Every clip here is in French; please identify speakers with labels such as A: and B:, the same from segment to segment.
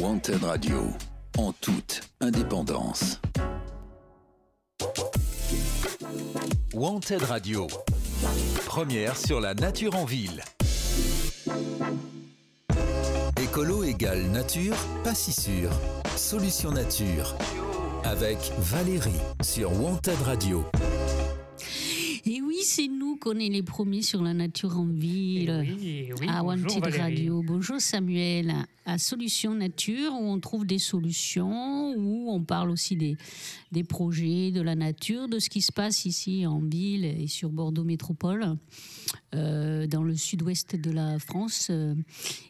A: Wanted Radio, en toute indépendance. Wanted Radio, première sur la nature en ville. Écolo égale nature, pas si sûr. Solution nature. Avec Valérie sur Wanted Radio.
B: Et oui, c'est nous est les premiers sur la nature en ville.
C: Eh oui, oui,
B: à
C: bonjour,
B: Wanted
C: Valérie.
B: Radio. Bonjour Samuel. À Solution Nature, où on trouve des solutions, où on parle aussi des, des projets, de la nature, de ce qui se passe ici en ville et sur Bordeaux Métropole, euh, dans le sud-ouest de la France. Euh,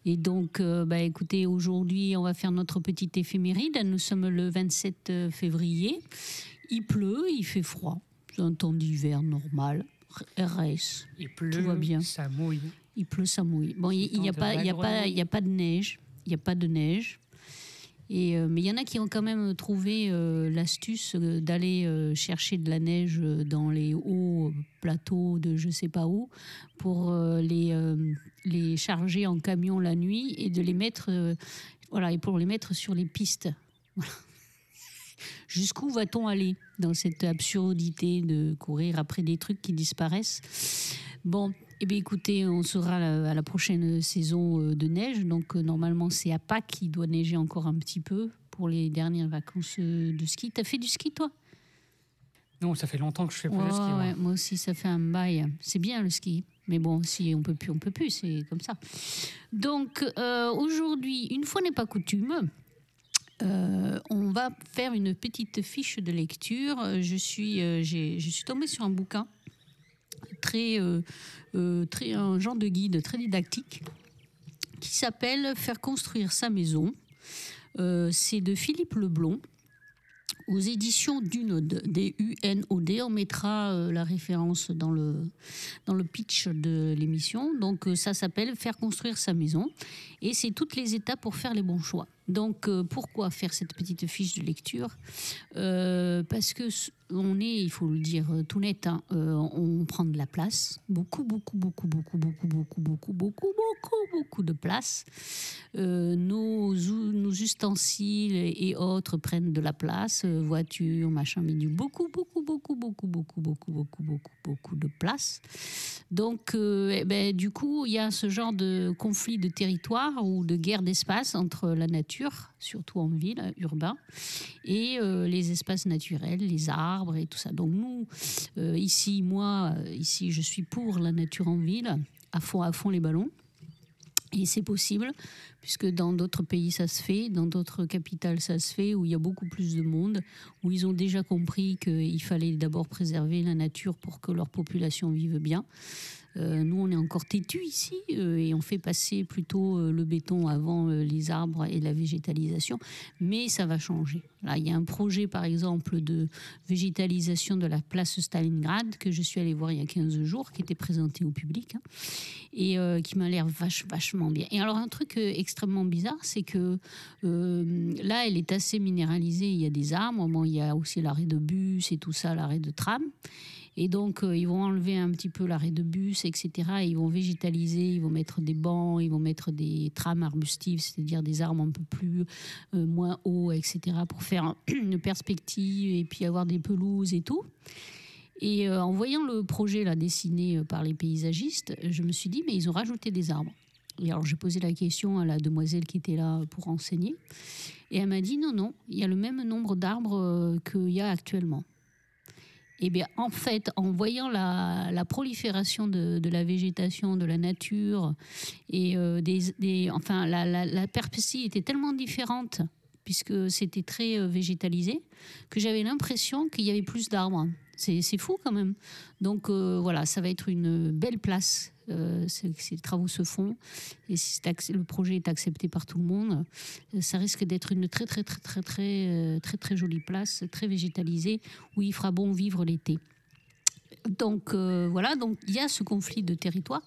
B: Et donc, euh, bah, écoutez, aujourd'hui, on va faire notre petite éphéméride. Nous sommes le 27 février. Il pleut, il fait froid. C'est un temps d'hiver normal.
C: Il pleut,
B: Tout va bien.
C: ça mouille.
B: Il pleut, ça mouille. Bon, il n'y a, pas- y a, pas- y a pas de neige. Il n'y a pas de neige. Et, euh, mais il y en a qui ont quand même trouvé euh, l'astuce euh, d'aller euh, chercher de la neige dans les hauts plateaux de je sais pas où pour les, les charger en camion la nuit et de les mettre, voilà, et pour les mettre sur les pistes. Voilà. Jusqu'où va-t-on aller dans cette absurdité de courir après des trucs qui disparaissent? Bon, eh bien, écoutez, on sera à la, prochaine saison euh, de neige. Donc, euh, normalement, c'est à Pâques qu'il doit neiger encore un petit peu pour les dernières vacances euh, de ski. T'as fait du ski, toi?
C: Non, ça fait longtemps que je fais plus
B: Ouais,
C: de ski. moi.
B: ouais, moi aussi, ça fait un bail. C'est bien le ski. Mais bon, si on peut plus, on peut plus. C'est comme ça. Donc, euh, aujourd'hui, une fois n'est pas coutume, euh, on va faire une petite fiche de lecture. Euh, Je suis, euh, je suis tombée sur un bouquin très, euh, très un genre de guide très didactique qui s'appelle Faire construire sa maison. C'est de Philippe Leblond aux éditions Dunod, D-U-N-O-D. On mettra la référence dans le, dans le pitch de l'émission. Donc, ça s'appelle Faire construire sa maison. Et c'est toutes les étapes pour faire les bons choix. Donc, euh, pourquoi faire cette petite fiche de lecture? Euh, Parce que on est, il faut le dire euh, tout net, hein, euh, on prend de la place, beaucoup, beaucoup, beaucoup, beaucoup, beaucoup, beaucoup, beaucoup, beaucoup, beaucoup, beaucoup de place. Euh, nos, ustensiles et autres prennent de la place, euh, voitures, machin, du beaucoup, beaucoup, beaucoup, beaucoup, beaucoup, beaucoup, beaucoup, beaucoup, beaucoup de place. Donc, euh, eh ben, du coup, il y a ce genre de conflit de territoire ou de guerre d'espace entre la nature, surtout en ville, urbain, et euh, les espaces naturels, les arbres et tout ça. Donc nous, euh, ici, moi, euh, ici, je suis pour la nature en ville, à fond, à fond les ballons. Et c'est possible, puisque dans d'autres pays ça se fait, dans d'autres capitales ça se fait, où il y a beaucoup plus de monde, où ils ont déjà compris qu'il fallait d'abord préserver la nature pour que leur population vive bien. Euh, nous, on est encore têtus ici euh, et on fait passer plutôt euh, le béton avant les arbres et la végétalisation, mais ça va changer. Là, il y a un projet, par exemple, de végétalisation de la place Stalingrad que je suis allée voir il y a 15 jours, qui était présenté au public hein, et qui m'a l'air vache, vachement bien. Et alors, un truc extrêmement bizarre, c'est que là, elle est assez minéralisée. Il y a des arbres, bon, il y a aussi l'arrêt de bus et tout ça, l'arrêt de tram. Et donc, euh, ils vont enlever un petit peu l'arrêt de bus, etc. Et ils vont végétaliser, ils vont mettre des bancs, ils vont mettre des trames arbustives, c'est-à-dire des arbres un peu plus euh, moins hauts, etc. pour faire une perspective et puis avoir des pelouses et tout. Et euh, en voyant le projet là dessiné par les paysagistes, je me suis dit, mais ils ont rajouté des arbres. Et alors j'ai posé la question à la demoiselle qui était là pour enseigner. Et elle m'a dit, non, non, il y a le même nombre d'arbres qu'il y a actuellement. Eh bien, en fait, en voyant la, prolifération de, la végétation, de la nature, et euh, des, enfin, la, la, perspective était tellement différente, puisque c'était très euh, végétalisé, que j'avais l'impression qu'il y avait plus d'arbres. C'est c'est fou quand même. Donc euh, voilà, ça va être une belle place. Euh, c'est- ces travaux se font et si le projet est accepté par tout le monde, euh, ça risque d'être une très très très très très euh, très très jolie place, très végétalisée où il fera bon vivre l'été. Donc euh, voilà, donc il y a ce conflit de territoire,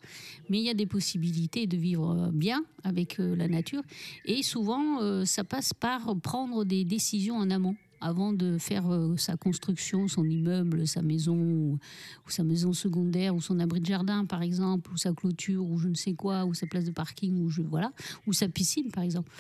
B: mais il y a des possibilités de vivre bien avec la nature. Et souvent, ça passe par prendre des décisions en amont, avant de faire euh, sa construction, son immeuble, sa maison, ou, sa maison secondaire, ou son abri de jardin, par exemple, ou sa clôture, ou je ne sais quoi, ou sa place de parking, ou ou sa piscine, par exemple.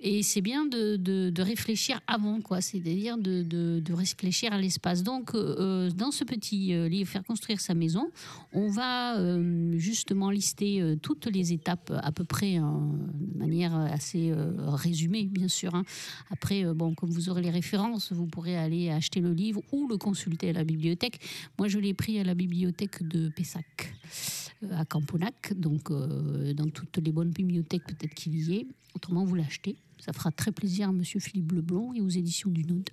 B: Et c'est bien de, de- réfléchir avant, quoi. C'est-à-dire de, de- réfléchir à l'espace. Donc, euh, dans ce petit euh, livre, faire construire sa maison, on va euh, justement lister toutes les étapes à peu près hein, de manière assez résumée, bien sûr. hein. Après, bon, comme vous aurez les références, vous pourrez aller acheter le livre ou le consulter à la bibliothèque. Moi, je l'ai pris à la bibliothèque de Pessac, à Camponac. Donc, euh, dans toutes les bonnes bibliothèques, peut-être qu'il y est. Autrement, vous l'achetez. Ça fera très plaisir à Monsieur Philippe Leblond et aux éditions du Node.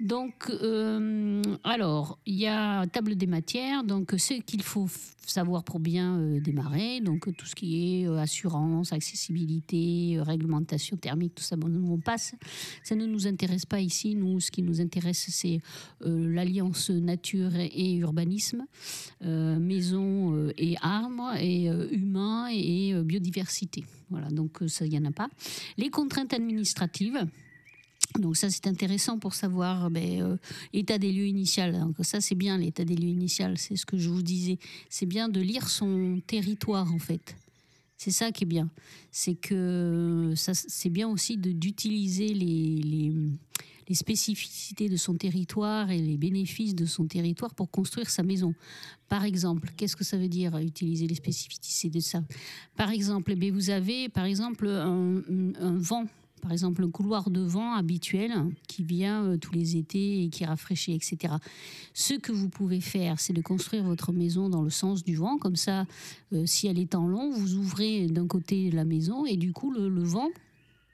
B: Donc, euh, alors, il y a table des matières, donc ce qu'il faut savoir pour bien euh, démarrer, donc tout ce qui est euh, assurance, accessibilité, euh, réglementation thermique, tout ça, bon, on passe. Ça ne nous intéresse pas ici. Nous, ce qui nous intéresse, c'est euh, l'alliance nature et, urbanisme, euh, maison euh, et arbres, et euh, humain et, euh, biodiversité. Voilà, donc euh, ça, il n'y en a pas. Les contraintes administratives. Donc ça c'est intéressant pour savoir ben, euh, état des lieux initial. Donc ça c'est bien l'état des lieux initial, c'est ce que je vous disais. C'est bien de lire son territoire en fait. C'est ça qui est bien. C'est que ça c'est bien aussi d'utiliser les, les, spécificités de son territoire et les bénéfices de son territoire pour construire sa maison. Par exemple, qu'est-ce que ça veut dire utiliser les spécificités de ça? Par exemple, eh vous avez par exemple un vent par exemple un couloir de vent habituel qui vient euh, tous les étés et qui rafraîchit, etc. Ce que vous pouvez faire, c'est de construire votre maison dans le sens du vent, comme ça, euh, si elle est en long, vous ouvrez d'un côté la maison et du coup le, le vent,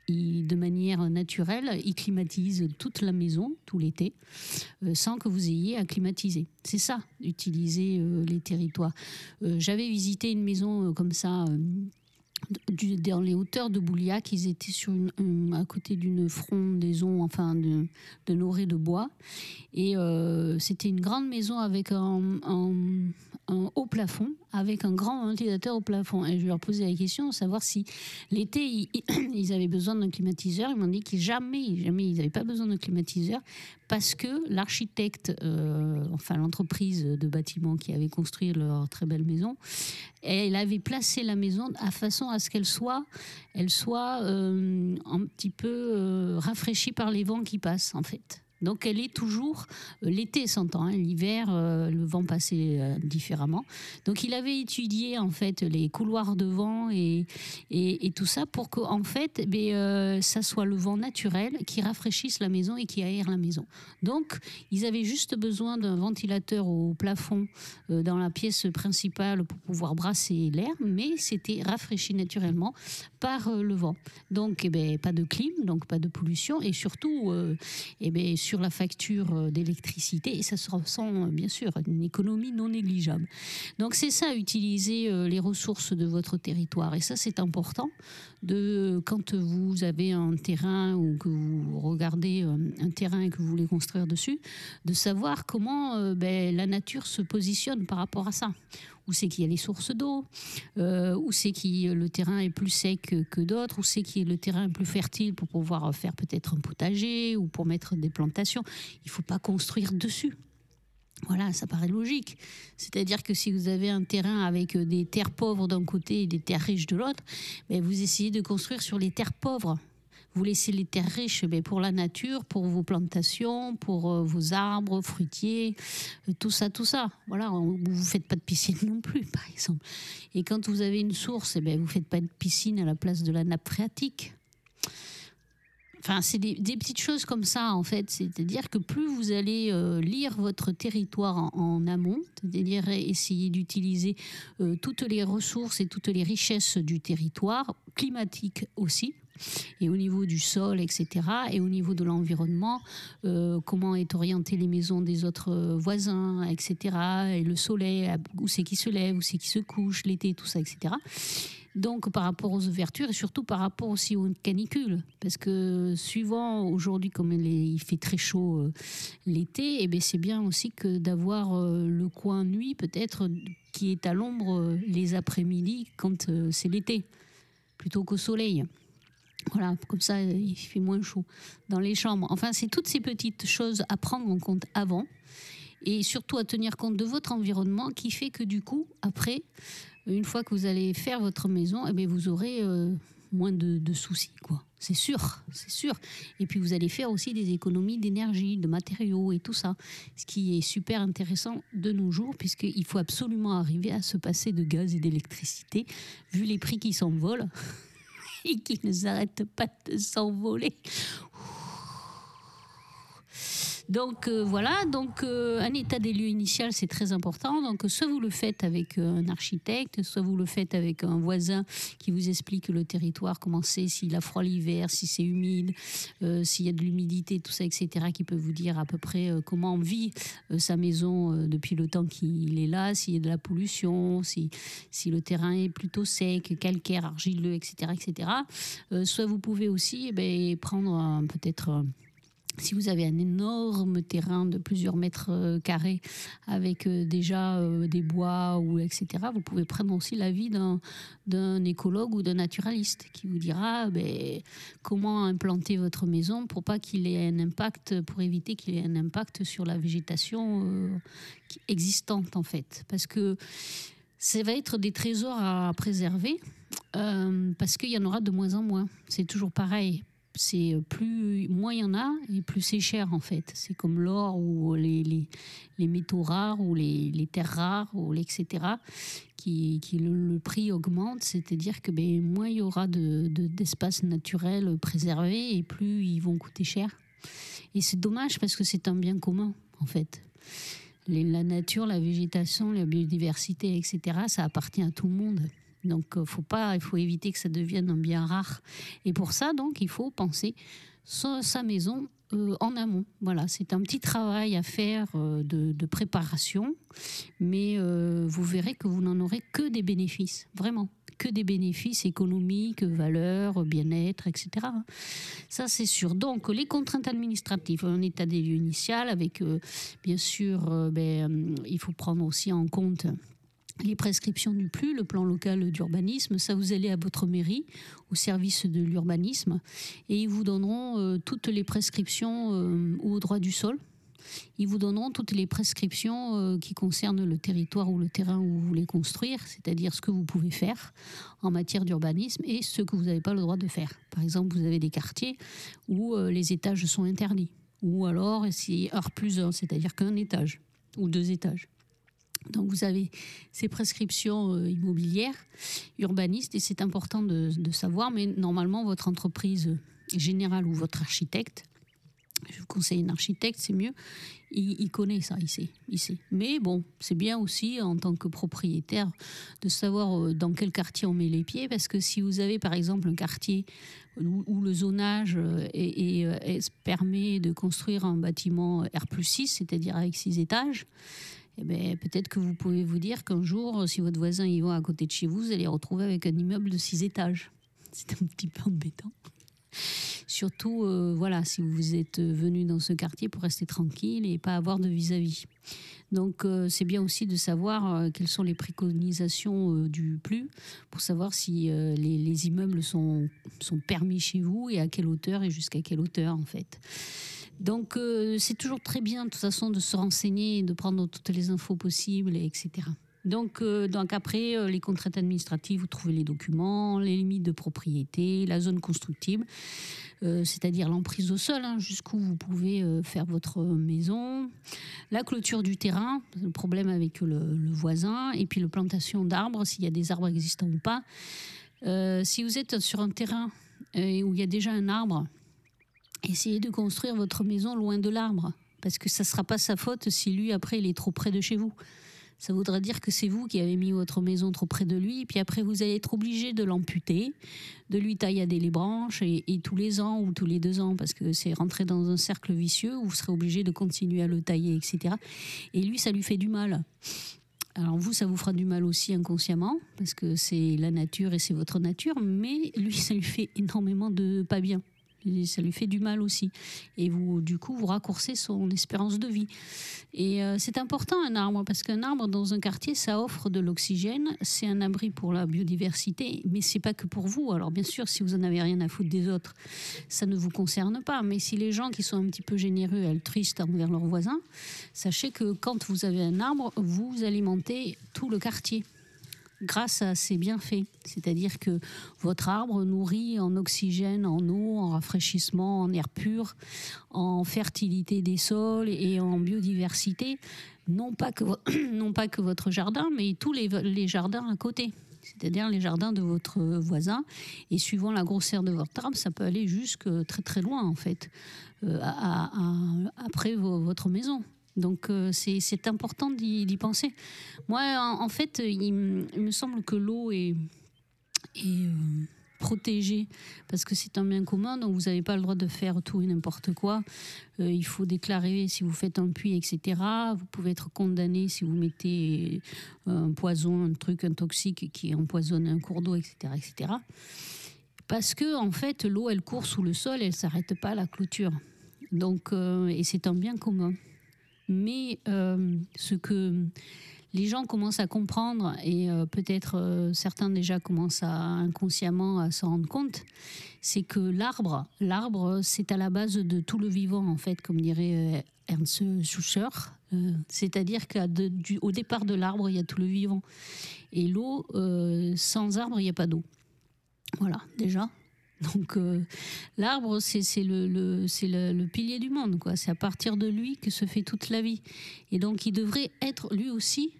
B: de manière naturelle, il climatise toute la maison tout l'été euh, sans que vous ayez à climatiser. C'est ça, utiliser les territoires. J'avais visité une maison comme ça. Dans les hauteurs de Bouliac, ils étaient sur à côté d'une frondaison, enfin de, de orée de bois. Et euh, c'était une grande maison avec un, un- un haut plafond, avec un grand ventilateur au plafond. Et je leur posais la question de savoir si l'été, ils, avaient besoin d'un climatiseur. Ils m'ont dit que jamais, jamais, ils n'avaient pas besoin d'un climatiseur parce que l'architecte, euh, enfin l'entreprise de bâtiment qui avait construit leur très belle maison, elle avait placé la maison à façon à ce qu'elle soit, elle soit euh, un petit peu euh, rafraîchie par les vents qui passent en fait. Donc elle est toujours euh, l'été s'entend, hein, l'hiver euh, le vent passait euh, différemment. Donc il avait étudié en fait les couloirs de vent et, et, tout ça pour que en fait ben, euh, ça soit le vent naturel qui rafraîchisse la maison et qui aère la maison. Donc ils avaient juste besoin d'un ventilateur au plafond dans la pièce principale pour pouvoir brasser l'air, mais c'était rafraîchi naturellement par le vent. Donc, eh pas de clim, donc pas de pollution, et surtout, eh sur la facture euh, d'électricité, et ça se ressent euh, bien sûr une économie non négligeable. Donc, c'est ça, utiliser euh, les ressources de votre territoire, et ça, c'est important. De quand vous avez un terrain ou que vous regardez un terrain et que vous voulez construire dessus, de savoir comment ben, la nature se positionne par rapport à ça. Où c'est qu'il y a les sources d'eau, euh, où c'est que le terrain est plus sec que d'autres, où c'est que le terrain est plus fertile pour pouvoir faire peut-être un potager ou pour mettre des plantations. Il ne faut pas construire dessus. Voilà, ça paraît logique. C'est-à-dire que si vous avez un terrain avec des terres pauvres d'un côté et des terres riches de l'autre, ben vous essayez de construire sur les terres pauvres. Vous laissez les terres riches ben, pour la nature, pour vos plantations, pour euh, vos arbres fruitiers, euh, tout ça, tout ça. Voilà, vous ne faites pas de piscine non plus, par exemple. Et quand vous avez une source, eh ben, vous ne faites pas de piscine à la place de la nappe phréatique. Enfin, c'est des, petites choses comme ça, en fait. C'est-à-dire que plus vous allez euh, lire votre territoire en, amont, c'est-à-dire essayer d'utiliser toutes les ressources et toutes les richesses du territoire, climatique aussi, et au niveau du sol, etc., et au niveau de l'environnement, euh, comment est orientée les maisons des autres voisins, etc., et le soleil, où c'est qui se lève, où c'est qui se couche, l'été, tout ça, etc. Donc par rapport aux ouvertures et surtout par rapport aussi aux canicules, parce que suivant aujourd'hui comme il, fait très chaud euh, l'été, et ben c'est bien aussi que d'avoir euh, le coin nuit peut-être qui est à l'ombre les après-midi quand c'est l'été, plutôt qu'au soleil. Voilà, comme ça, il fait moins chaud dans les chambres. Enfin, c'est toutes ces petites choses à prendre en compte avant et surtout à tenir compte de votre environnement qui fait que du coup, après, une fois que vous allez faire votre maison, eh bien, vous aurez euh, moins de, soucis, quoi. C'est sûr, c'est sûr. Et puis vous allez faire aussi des économies d'énergie, de matériaux et tout ça, ce qui est super intéressant de nos jours, puisqu'il faut absolument arriver à se passer de gaz et d'électricité, vu les prix qui s'envolent et qui ne s'arrêtent pas de s'envoler. Donc euh, voilà, donc euh, un état des lieux initial, c'est très important. Donc soit vous le faites avec euh, un architecte, soit vous le faites avec un voisin qui vous explique le territoire, comment c'est, s'il a froid l'hiver, si c'est humide, s'il y a de l'humidité, tout ça, etc., qui peut vous dire à peu près comment vit sa maison depuis le temps qu'il est là, s'il y a de la pollution, si, si le terrain est plutôt sec, calcaire, argileux, etc., etc. soit vous pouvez aussi eh ben, prendre peut-être si vous avez un énorme terrain de plusieurs mètres euh, carrés avec euh, déjà euh, des bois ou etc., vous pouvez prendre aussi l'avis d'un écologue ou d'un naturaliste qui vous dira ben, comment implanter votre maison pour pas qu'il ait un impact, pour éviter qu'il ait un impact sur la végétation existante en fait, parce que ça va être des trésors à préserver. parce qu'il y en aura de moins en moins. C'est toujours pareil c'est plus moins il y en a et plus c'est cher en fait. C'est comme l'or ou les, les, les, métaux rares ou les, les terres rares ou etc. qui, qui le, prix augmente, c'est-à-dire que ben, moins il y aura de, d'espace naturel préservé et plus ils vont coûter cher. Et c'est dommage parce que c'est un bien commun en fait. la nature, la végétation, la biodiversité, etc. Ça appartient à tout le monde. Donc, euh, il faut éviter que ça devienne un bien rare. Et pour ça, donc, il faut penser sa, maison euh, en amont. Voilà, c'est un petit travail à faire euh, de, préparation, mais vous verrez que vous n'en aurez que des bénéfices, vraiment, que des bénéfices économiques, valeurs, bien-être, etc. Ça, c'est sûr. Donc, les contraintes administratives, un état des lieux initial, avec bien sûr, ben, il faut prendre aussi en compte les prescriptions du PLU, le plan local d'urbanisme, ça vous allez à votre mairie, au service de l'urbanisme, et ils vous donneront euh, toutes les prescriptions euh, au droit du sol. Ils vous donneront toutes les prescriptions euh, qui concernent le territoire ou le terrain où vous voulez construire, c'est-à-dire ce que vous pouvez faire en matière d'urbanisme et ce que vous n'avez pas le droit de faire. Par exemple, vous avez des quartiers où les étages sont interdits, ou alors c'est R plus 1, c'est-à-dire qu'un étage ou deux étages. Donc vous avez ces prescriptions euh, immobilières, urbanistes, et c'est important de, savoir, mais normalement votre entreprise générale ou votre architecte, je vous conseille un architecte, c'est mieux, il, connaît ça, il sait, il sait. Mais bon, c'est bien aussi en tant que propriétaire de savoir euh, dans quel quartier on met les pieds, parce que si vous avez par exemple un quartier où, le zonage euh, permet de construire un bâtiment R 6, c'est-à-dire avec six étages, eh ben, peut-être que vous pouvez vous dire qu'un jour, si votre voisin y va à côté de chez vous, vous allez retrouver avec un immeuble de six étages. C'est un petit peu embêtant. Surtout, euh, voilà, si vous êtes venu dans ce quartier pour rester tranquille et pas avoir de vis-à-vis. Donc, euh, c'est bien aussi de savoir euh, quelles sont les préconisations du PLU pour savoir si les, les, immeubles sont, sont permis chez vous et à quelle hauteur et jusqu'à quelle hauteur, en fait. Donc euh, c'est toujours très bien de toute façon de se renseigner, de prendre toutes les infos possibles, etc. Donc, euh, donc après, euh, les contraintes administratives, vous trouvez les documents, les limites de propriété, la zone constructible, c'est-à-dire l'emprise au sol, hein, jusqu'où vous pouvez faire votre maison, la clôture du terrain, le problème avec le, le voisin, et puis la plantation d'arbres, s'il y a des arbres existants ou pas. si vous êtes sur un terrain où il y a déjà un arbre, essayez de construire votre maison loin de l'arbre, parce que ça ne sera pas sa faute si lui, après, il est trop près de chez vous. Ça voudrait dire que c'est vous qui avez mis votre maison trop près de lui, et puis après, vous allez être obligé de l'amputer, de lui taillader les branches, et, tous les ans ou tous les deux ans, parce que c'est rentrer dans un cercle vicieux vous serez obligé de continuer à le tailler, etc. Et lui, ça lui fait du mal. Alors vous, ça vous fera du mal aussi inconsciemment, parce que c'est la nature et c'est votre nature, mais lui, ça lui fait énormément de pas bien. Ça lui fait du mal aussi. Et vous, du coup, vous raccourcez son espérance de vie. Et euh, c'est important un arbre parce qu'un arbre dans un quartier, ça offre de l'oxygène, c'est un abri pour la biodiversité, mais c'est pas que pour vous. Alors bien sûr, si vous en avez rien à foutre des autres, ça ne vous concerne pas. Mais si les gens qui sont un petit peu généreux, altruistes envers leurs voisins, sachez que quand vous avez un arbre, vous alimentez tout le quartier grâce à ces bienfaits. C'est-à-dire que votre arbre nourrit en oxygène, en eau, en rafraîchissement, en air pur, en fertilité des sols et en biodiversité, non pas que, non pas que votre jardin, mais tous les, les jardins à côté. C'est-à-dire les jardins de votre voisin. Et suivant la grosseur de votre arbre, ça peut aller jusque très très loin, en fait, euh, après votre maison. Donc euh, c'est important d'y penser. Moi, en, fait, il, me semble que l'eau est, euh, protégée parce que c'est un bien commun, donc vous n'avez pas le droit de faire tout et n'importe quoi. Euh, il faut déclarer si vous faites un puits, etc. Vous pouvez être condamné si vous mettez un poison, un truc, un toxique qui empoisonne un cours d'eau, etc., etc. Parce que en fait, l'eau, elle court sous le sol, elle s'arrête pas à la clôture. Donc, et c'est un bien commun. Mais euh, ce que les gens commencent à comprendre, et euh, peut-être euh, certains déjà commencent à, inconsciemment à s'en rendre compte, c'est que l'arbre, l'arbre, c'est à la base de tout le vivant, en fait, comme dirait Ernst Schuster. C'est-à-dire qu'au départ de l'arbre, il y a tout le vivant. Et l'eau, sans arbre, il n'y a pas d'eau. Voilà, déjà. Donc euh, l'arbre, c'est le, pilier du monde. C'est à partir de lui que se fait toute la vie. Et donc il devrait être lui aussi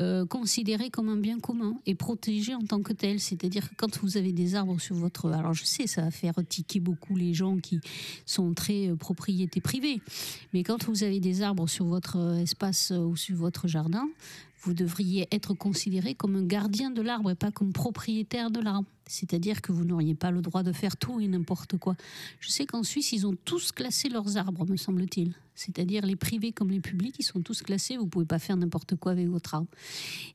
B: euh, considéré comme un bien commun et protégé en tant que tel. C'est-à-dire que quand vous avez des arbres sur votre... Alors je sais, ça va faire tiquer beaucoup les gens qui sont très euh, propriété privée. Mais quand vous avez des arbres sur votre espace ou sur votre jardin, vous devriez être considéré comme un gardien de l'arbre et pas comme propriétaire de l'arbre. C'est-à-dire que vous n'auriez pas le droit de faire tout et n'importe quoi. Je sais qu'en Suisse, ils ont tous classé leurs arbres, me semble-t-il. C'est-à-dire les privés comme les publics, ils sont tous classés. Vous ne pouvez pas faire n'importe quoi avec votre arbre.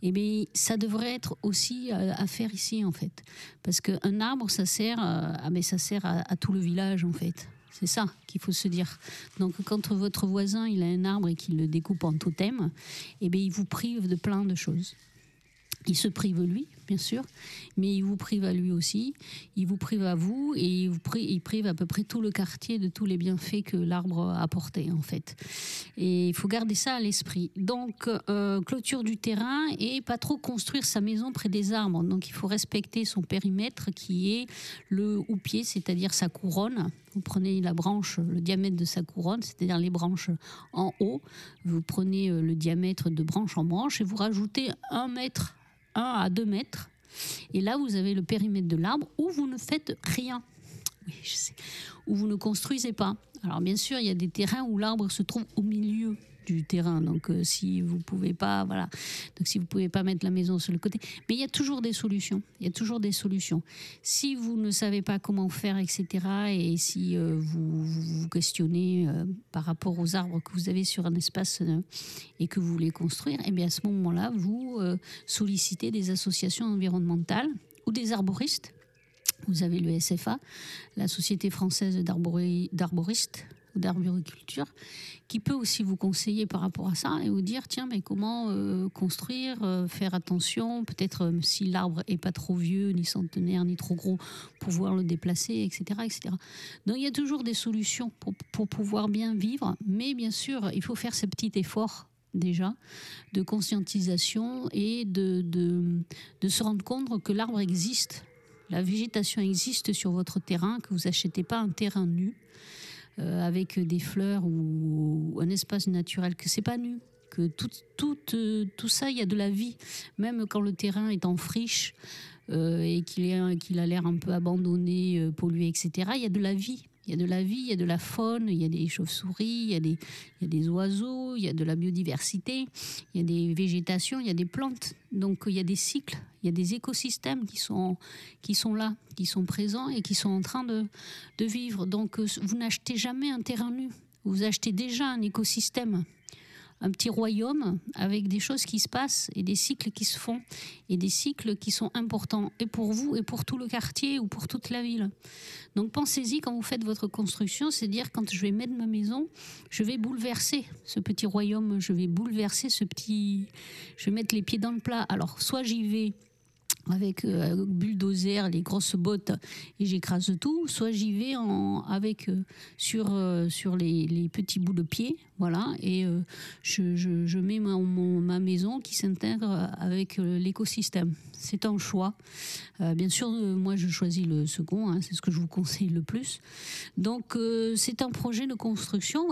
B: Et eh bien, ça devrait être aussi euh, à faire ici, en fait. Parce qu'un arbre, ça sert, euh, ah, mais ça sert à, à tout le village, en fait. C'est ça qu'il faut se dire. Donc quand votre voisin il a un arbre et qu'il le découpe en totem, eh bien, il vous prive de plein de choses. Il se prive lui, bien sûr, mais il vous prive à lui aussi, il vous prive à vous et il, prive à peu près tout le quartier de tous les bienfaits que l'arbre a apporté en fait. Et il faut garder ça à l'esprit. Donc euh, clôture du terrain et pas trop construire sa maison près des arbres. Donc il faut respecter son périmètre qui est le houppier, c'est-à-dire sa couronne. Vous prenez la branche, le diamètre de sa couronne, c'est-à-dire les branches en haut. Vous prenez euh, le diamètre de branche en branche et vous rajoutez un mètre 1 à 2 mètres. Et là, vous avez le périmètre de l'arbre où vous ne faites rien. Où vous ne construisez pas. Alors, bien sûr, il y a des terrains où l'arbre se trouve au milieu du terrain. Donc, euh, si vous pouvez pas, voilà. Donc, si vous pouvez pas mettre la maison sur le côté, mais il y a toujours des solutions. Il y a toujours des solutions. Si vous ne savez pas comment faire, etc., et si euh, vous, vous questionnez euh, par rapport aux arbres que vous avez sur un espace et que vous voulez construire, eh bien à ce moment-là, vous sollicitez des associations environnementales ou des arboristes. Vous avez le SFA, la Société française d'arboristes, d'arboriculture, qui peut aussi vous conseiller par rapport à ça et vous dire tiens mais comment euh, construire, euh, faire attention, peut-être euh, si l'arbre est pas trop vieux, ni centenaire, ni trop gros, pouvoir le déplacer, etc., etc. Donc il y a toujours des solutions pour, pour pouvoir bien vivre, mais bien sûr il faut faire ce petit effort déjà de conscientisation et de, de, de se rendre compte que l'arbre existe. La végétation existe sur votre terrain, que vous achetez pas un terrain nu, euh, avec des fleurs ou, un espace naturel, que c'est pas nu, que tout, tout, euh, tout ça, il y a de la vie. Même quand le terrain est en friche euh, et qu'il a l'air un peu abandonné, pollué, etc., il y a de la vie. Il y a de la vie, il y a de la faune, il y a des chauves-souris, il, y a des, il y a des oiseaux, il y a de la biodiversité, il y a des végétations, il y a des plantes. Donc il y a des cycles, il y a des écosystèmes qui sont, qui sont là, qui sont présents et qui sont en train de, de vivre. Donc vous n'achetez jamais un terrain nu, vous achetez déjà un écosystème un petit royaume avec des choses qui se passent et des cycles qui se font et des cycles qui sont importants et pour vous et pour tout le quartier ou pour toute la ville. Donc pensez-y quand vous faites votre construction, c'est dire quand je vais mettre ma maison, je vais bouleverser ce petit royaume, je vais bouleverser ce petit, je vais mettre les pieds dans le plat. Alors soit j'y vais avec euh, bulldozer, les grosses bottes, et j'écrase tout. Soit j'y vais avec euh, sur euh, sur les, petits bouts de pied, voilà, et euh, je, je, mets ma, ma maison qui s'intègre avec l'écosystème. C'est un choix. Bien sûr, moi je choisis le second, hein, c'est ce que je vous conseille le plus. Donc c'est un projet de construction,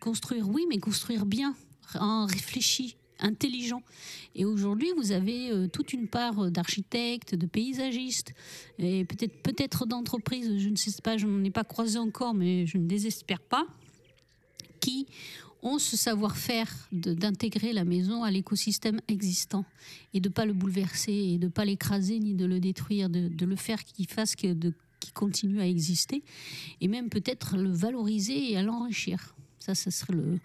B: construire oui, mais construire bien, en réfléchi intelligent. Et aujourd'hui, vous avez euh, toute une part d'architectes, de paysagistes, et peut-être peut-être d'entreprises, je ne sais pas, je n'en ai pas croisé encore, mais je ne désespère pas, qui ont ce savoir-faire d'intégrer la maison à l'écosystème existant et de ne pas le bouleverser et de ne pas l'écraser ni de le détruire, de, le faire qu'il fasse continue à exister et même peut-être le valoriser et à l'enrichir. Ça, ça serait le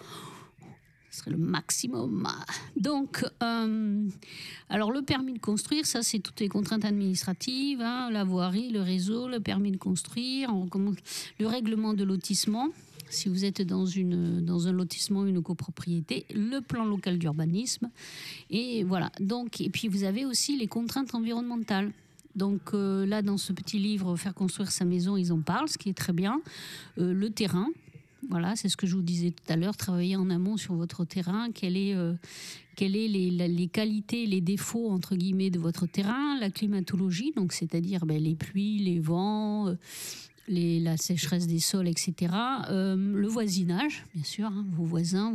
B: ce serait le maximum. Donc, euh, alors le permis de construire, ça c'est toutes les contraintes administratives, hein, la voirie, le réseau, le permis de construire, le règlement de lotissement. Si vous êtes dans, une, dans un lotissement, une copropriété, le plan local d'urbanisme. Et voilà. Donc, et puis vous avez aussi les contraintes environnementales. Donc euh, là, dans ce petit livre, Faire construire sa maison, ils en parlent, ce qui est très bien. Euh, le terrain, voilà, c'est ce que je vous disais tout à l'heure, travailler en amont sur votre terrain, quelles euh, est les, qualités, les défauts, entre guillemets, de votre terrain, la climatologie, donc c'est-à-dire ben, les pluies, les vents, euh, la sécheresse des sols, etc. Euh, le voisinage, bien sûr, hein, vos voisins,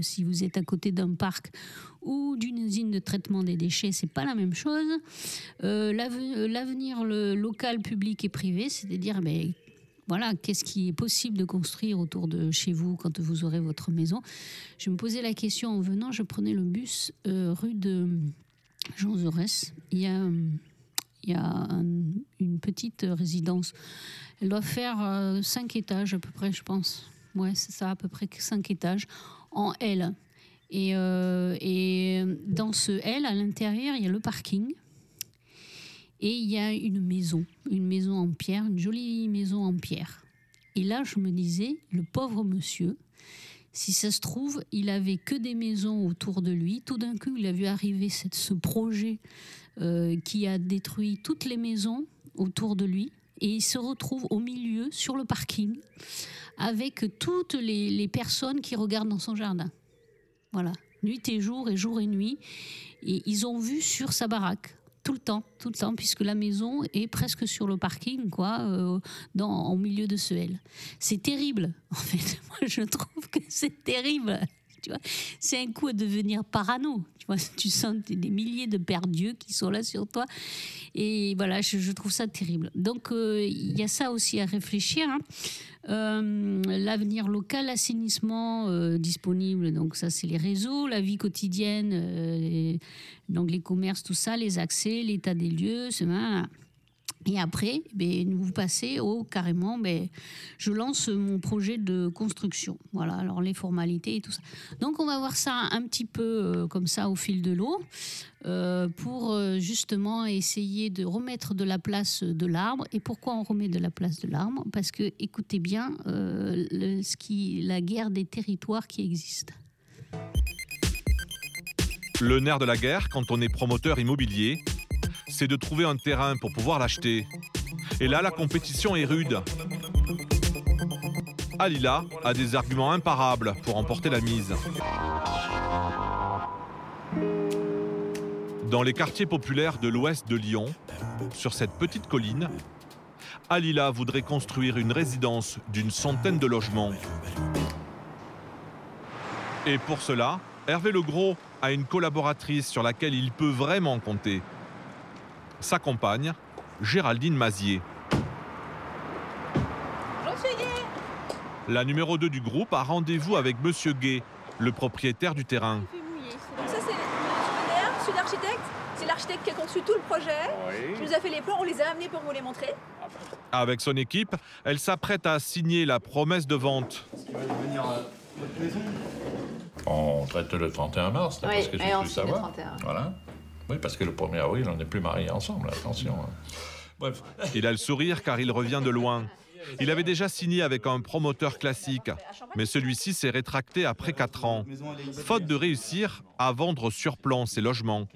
B: si vous êtes à côté d'un parc ou d'une usine de traitement des déchets, c'est pas la même chose. L'avenir local, public et privé, c'est-à-dire ben, voilà, qu'est-ce qui est possible de construire autour de chez vous quand vous aurez votre maison? Je me posais la question en venant, je prenais le bus euh, rue de Jean Jaurès. Il y a, un, une petite résidence. Elle doit faire euh, cinq étages à peu près, je pense. Ouais, c'est ça, à peu près cinq étages en L. Et, euh, et dans ce L, à l'intérieur, il y a le parking. Et il y a une maison, une maison en pierre, une jolie maison en pierre. Et là, je me disais, le pauvre monsieur, si ça se trouve, il avait que des maisons autour de lui. Tout d'un coup, il a vu arriver ce projet euh, qui a détruit toutes les maisons autour de lui. Et il se retrouve au milieu, sur le parking, avec toutes les, les personnes qui regardent dans son jardin. Voilà, nuit et jour et jour et nuit. Et ils ont vu sur sa baraque tout le temps, tout le temps, puisque la maison est presque sur le parking, quoi, euh, dans, au milieu de ce L. C'est terrible, en fait. Moi, je trouve que c'est terrible. Tu vois, c'est un coup à devenir parano. Tu vois, tu sens des milliers de Dieu qui sont là sur toi. Et voilà, je, trouve ça terrible. Donc, il euh, y a ça aussi à réfléchir. Hein. Euh, l'avenir local, l'assainissement euh, disponible, donc ça c'est les réseaux, la vie quotidienne, euh, donc les commerces, tout ça, les accès, l'état des lieux, et après, ben, vous passez au carrément, ben, je lance mon projet de construction. Voilà, alors les formalités et tout ça. Donc on va voir ça un petit peu euh, comme ça au fil de l'eau euh, pour euh, justement essayer de remettre de la place de l'arbre. Et pourquoi on remet de la place de l'arbre? Parce que, écoutez bien, ce qui, la guerre des territoires qui existe.
D: Le nerf de la guerre, quand on est promoteur immobilier, c'est de trouver un terrain pour pouvoir l'acheter. Et là, la compétition est rude. Alila a des arguments imparables pour emporter la mise. Dans les quartiers populaires de l'ouest de Lyon, sur cette petite colline, Alila voudrait construire une résidence d'une centaine de logements. Et pour cela, Hervé Legros a une collaboratrice sur laquelle il peut vraiment compter sa compagne, Géraldine Mazier. La numéro 2 du groupe a rendez-vous avec Monsieur Gay, le propriétaire du terrain.
E: Donc ça c'est le suis l'architecte. C'est l'architecte qui a conçu tout le projet.
D: Oui.
E: Il nous a fait les plans, on les a amenés pour vous les montrer.
D: Avec son équipe, elle s'apprête à signer la promesse de vente.
F: On traite le 31 mars,
E: Oui,
F: parce que
E: ensuite le
F: savoir.
E: 31.
F: Voilà. Oui, parce que le 1er avril, on n'est plus mariés ensemble, attention. hein. Bref.
D: Il a le sourire car il revient de loin. Il avait déjà signé avec un promoteur classique, mais celui-ci s'est rétracté après 4 ans, faute de réussir à vendre sur plan ses logements.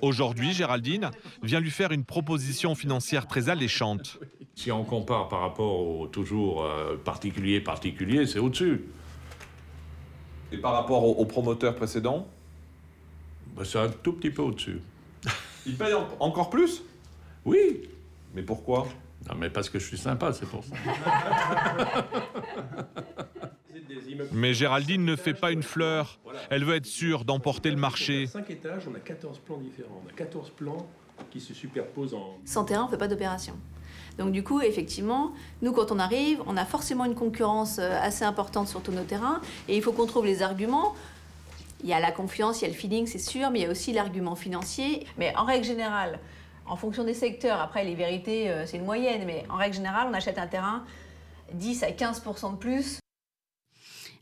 D: Aujourd'hui, Géraldine vient lui faire une proposition financière très alléchante.
F: Si on compare par rapport au toujours euh, particulier particulier, c'est au-dessus.
D: Et par rapport au, promoteur précédent,
F: Ben, c'est un tout petit peu au-dessus.
D: il paye encore plus?
F: Oui.
D: Mais pourquoi?
F: Non, mais parce que je suis sympa, c'est pour ça.
D: Mais Géraldine ne fait pas une fleur. Elle veut être sûre d'emporter le marché.
G: 5 étages, on a 14 plans différents. On a 14 plans qui se superposent en.
E: Sans terrain, on ne fait pas d'opération. Donc du coup, effectivement, nous, quand on arrive, on a forcément une concurrence euh, assez importante sur tous nos terrains, et il faut qu'on trouve les arguments. Il y a la confiance, il y a le feeling, c'est sûr, mais il y a aussi l'argument financier. Mais en règle générale, en fonction des secteurs, après les vérités, euh, c'est une moyenne, mais en règle générale, on achète un terrain 10 à 15 de plus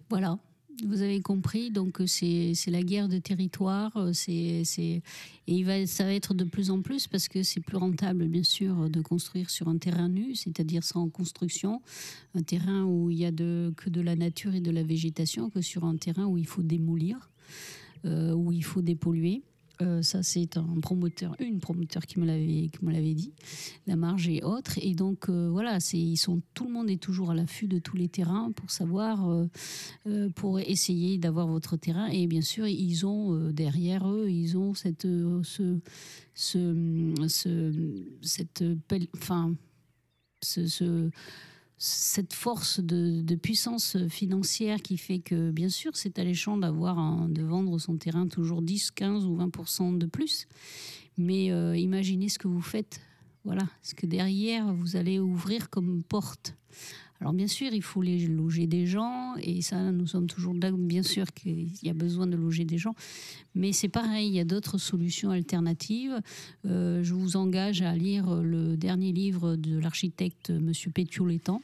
B: Voilà, vous avez compris. Donc c'est c'est la guerre de territoire. euh, C'est c'est et il va ça va être de plus en plus parce que c'est plus rentable bien sûr de construire sur un terrain nu, c'est-à-dire sans construction, un terrain où il y a de, que de la nature et de la végétation, que sur un terrain où il faut démolir, euh, où il faut dépolluer. Euh, ça, c'est un promoteur, une promoteur qui me l'avait, qui me l'avait dit. La marge est autre. Et donc, euh, voilà, ils sont, tout le monde est toujours à l'affût de tous les terrains pour savoir, euh, euh, pour essayer d'avoir votre terrain. Et bien sûr, ils ont euh, derrière eux, ils ont cette, euh, ce, ce, ce- cette, enfin, ce- cette force de, puissance financière qui fait que, bien sûr, c'est alléchant d'avoir de vendre son terrain toujours 10, 15 ou 20% de plus. Mais euh, imaginez ce que vous faites. Voilà, ce que derrière, vous allez ouvrir comme porte. Alors bien sûr, il faut loger des gens, et ça, nous sommes toujours d'accord, bien sûr qu'il y a besoin de loger des gens, mais c'est pareil, il y a d'autres solutions alternatives. Euh, je vous engage à lire le dernier livre de l'architecte Monsieur Pétiot-Létang,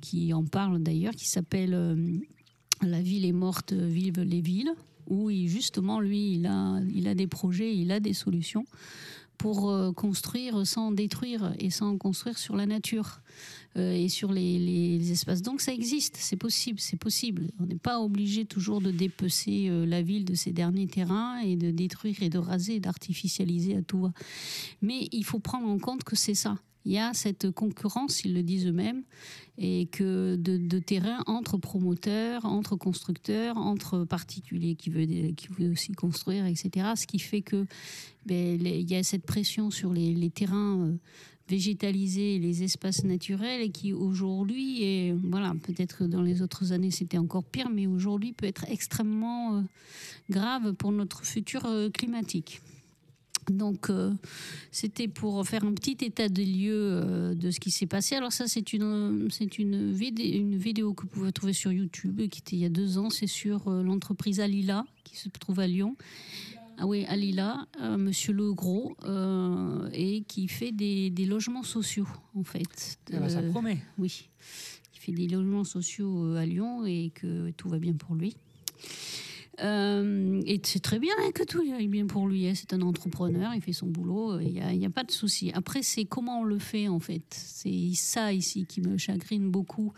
B: qui en parle d'ailleurs, qui s'appelle euh, La ville est morte, vivent les villes, où justement, lui, il a des projets, il a des solutions pour euh, construire sans détruire et sans construire sur la nature euh, et sur les, espaces. Donc ça existe, c'est possible, c'est possible. On n'est pas obligé toujours de dépecer euh, la ville de ses derniers terrains et de détruire et de raser, d'artificialiser à tout va. Mais il faut prendre en compte que c'est ça. Il y a cette concurrence, ils le disent eux-mêmes, et que de, de terrain entre promoteurs, entre constructeurs, entre particuliers qui veulent, qui aussi construire, etc. Ce qui fait que ben, il y a cette pression sur les, terrains euh, végétalisés, les espaces naturels, et qui aujourd'hui, et voilà, peut-être dans les autres années c'était encore pire, mais aujourd'hui peut être extrêmement euh, grave pour notre futur euh, climatique. Donc, euh, c'était pour faire un petit état des lieux euh, de ce qui s'est passé. Alors ça, c'est une, c'est une, vidé- une vidéo que vous pouvez trouver sur YouTube, qui était il y a deux ans. C'est sur euh, l'entreprise Alila, qui se trouve à Lyon. Ah oui, Alila, Monsieur Legros, et qui fait des, des logements sociaux, en fait.
C: Ah bah, ça promet.
B: oui, il fait des logements sociaux à Lyon et que tout va bien pour lui. Euh, et c'est très bien que tout aille bien pour lui. hein. C'est un entrepreneur, il fait son boulot, euh, il n'y a, a pas de souci. Après, c'est comment on le fait en fait. C'est ça ici qui me chagrine beaucoup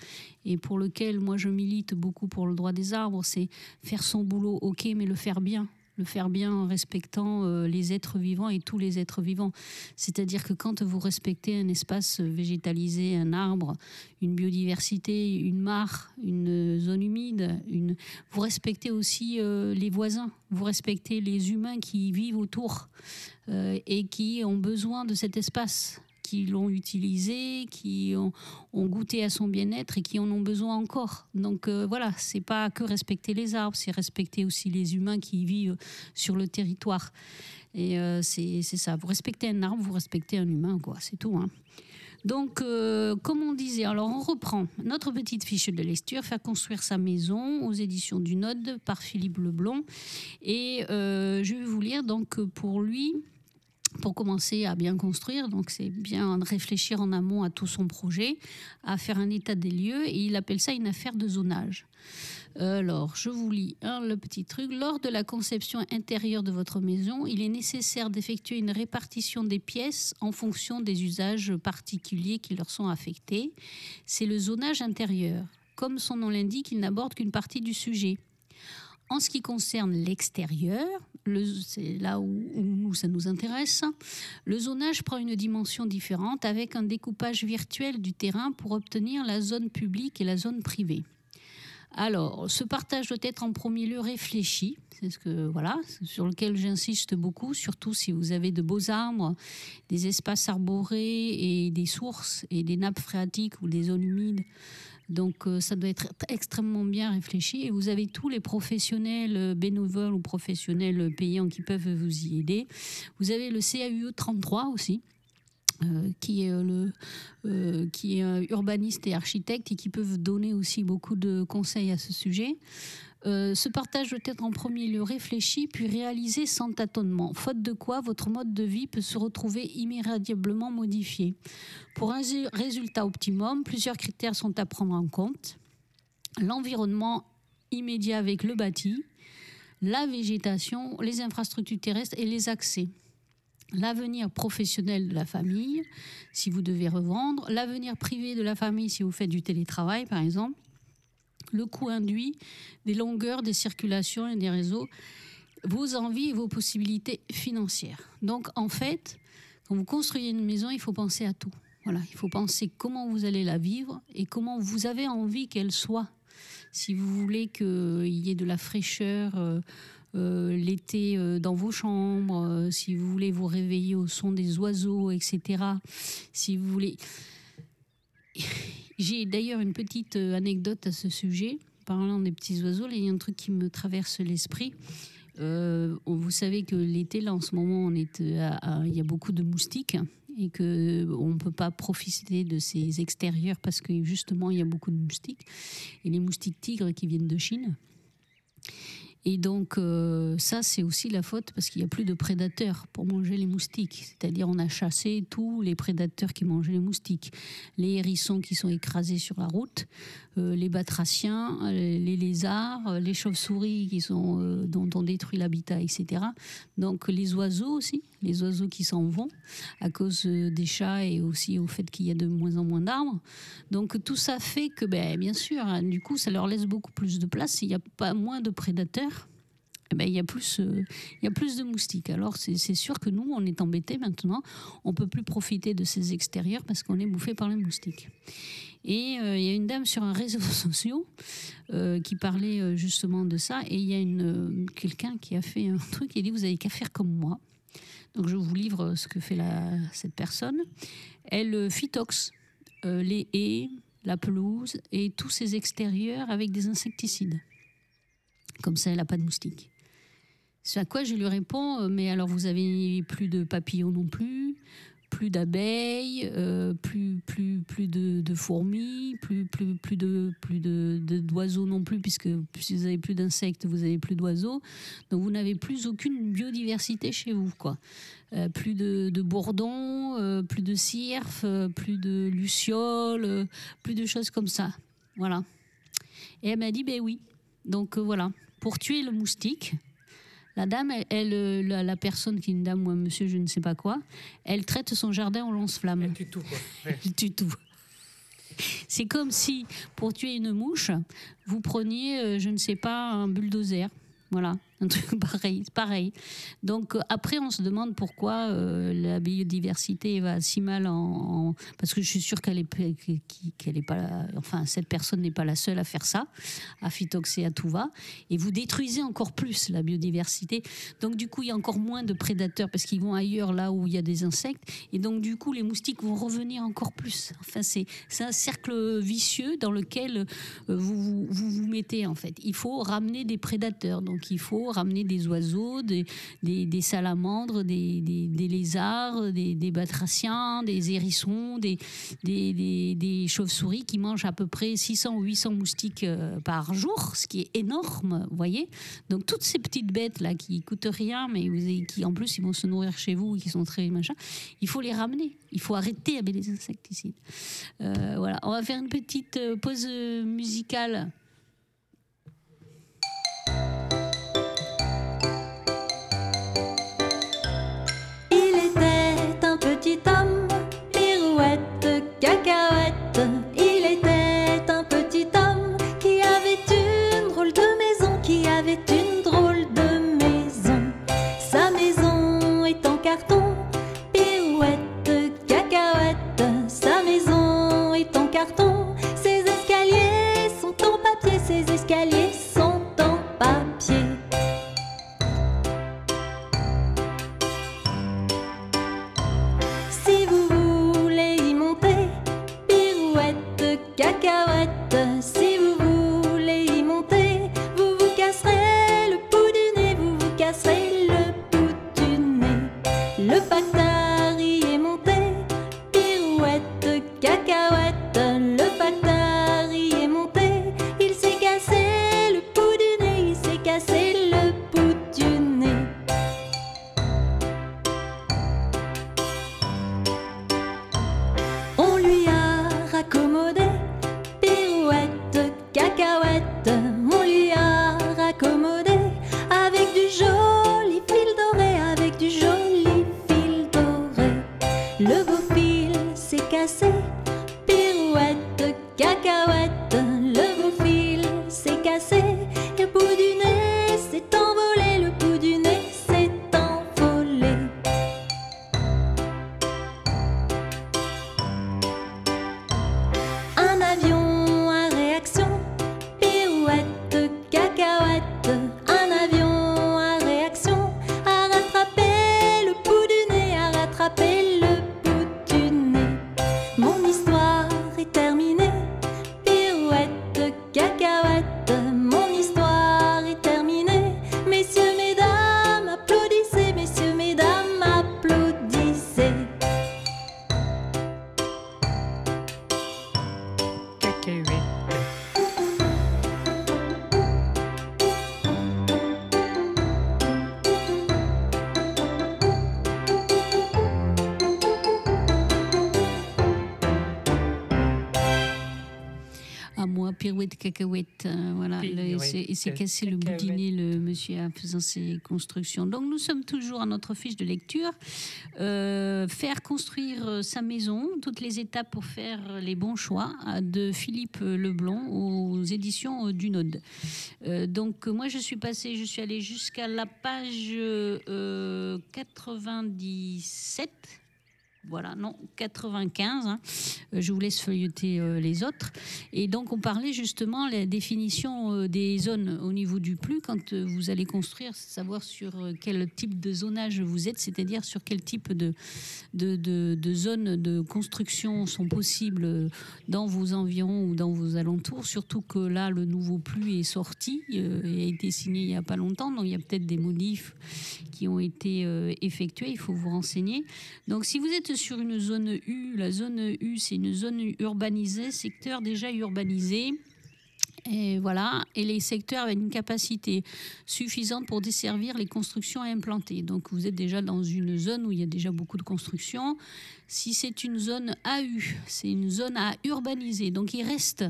B: et pour lequel moi je milite beaucoup pour le droit des arbres. C'est faire son boulot, ok, mais le faire bien. Le faire bien en respectant euh, les êtres vivants et tous les êtres vivants. C'est-à-dire que quand vous respectez un espace végétalisé, un arbre, une biodiversité, une mare, une zone humide, vous respectez aussi euh, les voisins, vous respectez les humains qui vivent autour euh, et qui ont besoin de cet espace, qui l'ont utilisé, qui ont, goûté à son bien-être et qui en ont besoin encore. Donc euh, voilà, c'est pas que respecter les arbres, c'est respecter aussi les humains qui vivent sur le territoire. Et euh, c'est c'est ça, vous respectez un arbre, vous respectez un humain, quoi, c'est tout. hein. Donc, euh, comme on disait, alors on reprend notre petite fiche de lecture, faire construire sa maison aux éditions du Node par Philippe Leblond. Et euh, je vais vous lire donc pour lui. Pour commencer à bien construire, donc c'est bien réfléchir en amont à tout son projet, à faire un état des lieux, et il appelle ça une affaire de zonage. Alors, je vous lis hein, le petit truc. Lors de la conception intérieure de votre maison, il est nécessaire d'effectuer une répartition des pièces en fonction des usages particuliers qui leur sont affectés. C'est le zonage intérieur. Comme son nom l'indique, il n'aborde qu'une partie du sujet. En ce qui concerne l'extérieur, le- c'est là où, où ça nous intéresse, le zonage prend une dimension différente avec un découpage virtuel du terrain pour obtenir la zone publique et la zone privée. Alors, ce partage doit être en premier lieu réfléchi, c'est ce que voilà, sur lequel j'insiste beaucoup, surtout si vous avez de beaux arbres, des espaces arborés et des sources et des nappes phréatiques ou des zones humides. Donc, euh, ça doit être extrêmement bien réfléchi. Et vous avez tous les professionnels euh, bénévoles ou professionnels payants qui peuvent vous y aider. Vous avez le CAUE 33 aussi. euh, qui est le qui est urbaniste et architecte et qui peuvent donner aussi beaucoup de conseils à ce sujet. Euh, ce partage doit être en premier lieu réfléchi puis réalisé sans tâtonnement, faute de quoi votre mode de vie peut se retrouver immédiatement modifié. Pour un ré- résultat optimum, plusieurs critères sont à prendre en compte. L'environnement immédiat avec le bâti, la végétation, les infrastructures terrestres et les accès. L'avenir professionnel de la famille, si vous devez revendre. L'avenir privé de la famille, si vous faites du télétravail, par exemple. Le coût induit des longueurs des circulations et des réseaux. Vos envies et vos possibilités financières. Donc, en fait, quand vous construisez une maison, il faut penser à tout. Voilà, il faut penser comment vous allez la vivre et comment vous avez envie qu'elle soit. Si vous voulez qu'il y ait de la fraîcheur euh, euh, l'été euh, dans vos chambres, si vous voulez vous réveiller au son des oiseaux, etc. Si vous voulez. J'ai d'ailleurs une petite euh, anecdote à ce sujet. Parlant des petits oiseaux, il y a un truc qui me traverse l'esprit. Euh, vous savez que l'été, là, en ce moment, on est euh, il y a beaucoup de moustiques et que on ne peut pas profiter de ces extérieurs parce que justement, il y a beaucoup de moustiques. Et les moustiques tigres qui viennent de Chine. Et donc, euh, ça, c'est aussi la faute parce qu'il n'y a plus de prédateurs pour manger les moustiques. C'est-à-dire, on a chassé tous les prédateurs qui mangeaient les moustiques. Les hérissons qui sont écrasés sur la route, euh, les batraciens, euh, les lézards, les chauves-souris dont on détruit l'habitat, etc. Donc, les oiseaux aussi, les oiseaux qui s'en vont à cause euh, des chats et aussi au fait qu'il y a de moins en moins d'arbres. Donc, tout ça fait que, ben, bien sûr, hein, du coup, ça leur laisse beaucoup plus de place. Il n'y a pas moins de prédateurs eh ben, il y a plus, euh, il y a plus de moustiques. Alors c'est sûr que nous, on est embêtés maintenant. On peut plus profiter de ces extérieurs parce qu'on est bouffé par les moustiques. Et euh, il y a une dame sur un réseau social qui parlait justement de ça. Et il y a quelqu'un qui a fait un truc. Il dit vous avez qu'à faire comme moi. Donc je vous livre ce que fait cette personne. Elle euh, phytoxe euh, les haies, la pelouse et tous ces extérieurs avec des insecticides. Comme ça, elle n'a pas de moustiques. À quoi je lui réponds, euh, mais alors vous avez plus de papillons non plus, plus d'abeilles, euh, plus, plus, plus de, fourmis, plus, plus, plus de plus de, d'oiseaux non plus, puisque si vous avez plus d'insectes, vous avez plus d'oiseaux. Donc vous n'avez plus aucune biodiversité chez vous, quoi. Euh, plus de, bourdons, euh, plus de cirfes, euh, plus de lucioles, plus de choses comme ça. Voilà. Et elle m'a dit, ben oui. Donc voilà, pour tuer le moustique, la dame, elle, elle, euh, la, la personne qui est une dame ou un monsieur, je ne sais pas quoi, elle traite son jardin au lance-flamme.
C: Elle tue tout, quoi. Ouais.
B: Elle tue tout. C'est comme si, pour tuer une mouche, vous preniez, euh, je ne sais pas, un bulldozer. Voilà, un truc pareil. pareil. Donc euh, après, on se demande pourquoi euh, la biodiversité va si mal en, parce que je suis sûre qu'elle est qu'elle- est pas, enfin cette personne n'est pas la seule à faire ça, à phytoxer à tout va, et vous détruisez encore plus la biodiversité. Donc du coup, il y a encore moins de prédateurs parce qu'ils vont ailleurs là où il y a des insectes, et donc du coup, les moustiques vont revenir encore plus. Enfin, c'est un cercle vicieux dans lequel euh, vous vous vous mettez en fait. Il faut ramener des prédateurs, donc il faut ramener des oiseaux, des, salamandres, des, lézards, des, batraciens, des hérissons, des, chauves-souris qui mangent à peu près 600 ou 800 moustiques euh, par jour, ce qui est énorme, vous voyez. Donc toutes ces petites bêtes là qui coûtent rien, mais qui en plus ils vont se nourrir chez vous, qui sont très machin, il faut les ramener. Il faut arrêter avec les insecticides. Euh, voilà, on va faire une petite euh, pause musicale.
H: Pirouette, cacahuète.
B: euh, voilà, le- il s'est cassé le le monsieur, en faisant ses constructions. Donc, nous sommes toujours à notre fiche de lecture. Euh, faire construire euh, sa maison, toutes les étapes pour faire les bons choix, de Philippe Leblond aux éditions du Node. Euh, donc, moi, je suis passée, je suis allée jusqu'à la page euh, 97. Voilà, non, 95. hein. Euh, Je vous laisse feuilleter euh, les autres. Et donc, on parlait justement la définition euh, des zones au niveau du plus quand vous allez construire, savoir sur quel type de zonage vous êtes, c'est-à-dire sur quel type de, de, de, zones de construction sont possibles dans vos environs ou dans vos alentours. Surtout que là, le nouveau plus est sorti et a été signé il n'y a pas longtemps. Donc, il y a peut-être des modifs qui ont été effectués. Il faut vous renseigner. Donc, si vous êtes sur une zone U, la zone U, c'est une zone urbanisée, secteur déjà urbanisé. Et voilà, et les secteurs avec une capacité suffisante pour desservir les constructions à implanter. Donc vous êtes déjà dans une zone où il y a déjà beaucoup de constructions. Si c'est une zone AU, c'est une zone à urbaniser. Donc il reste,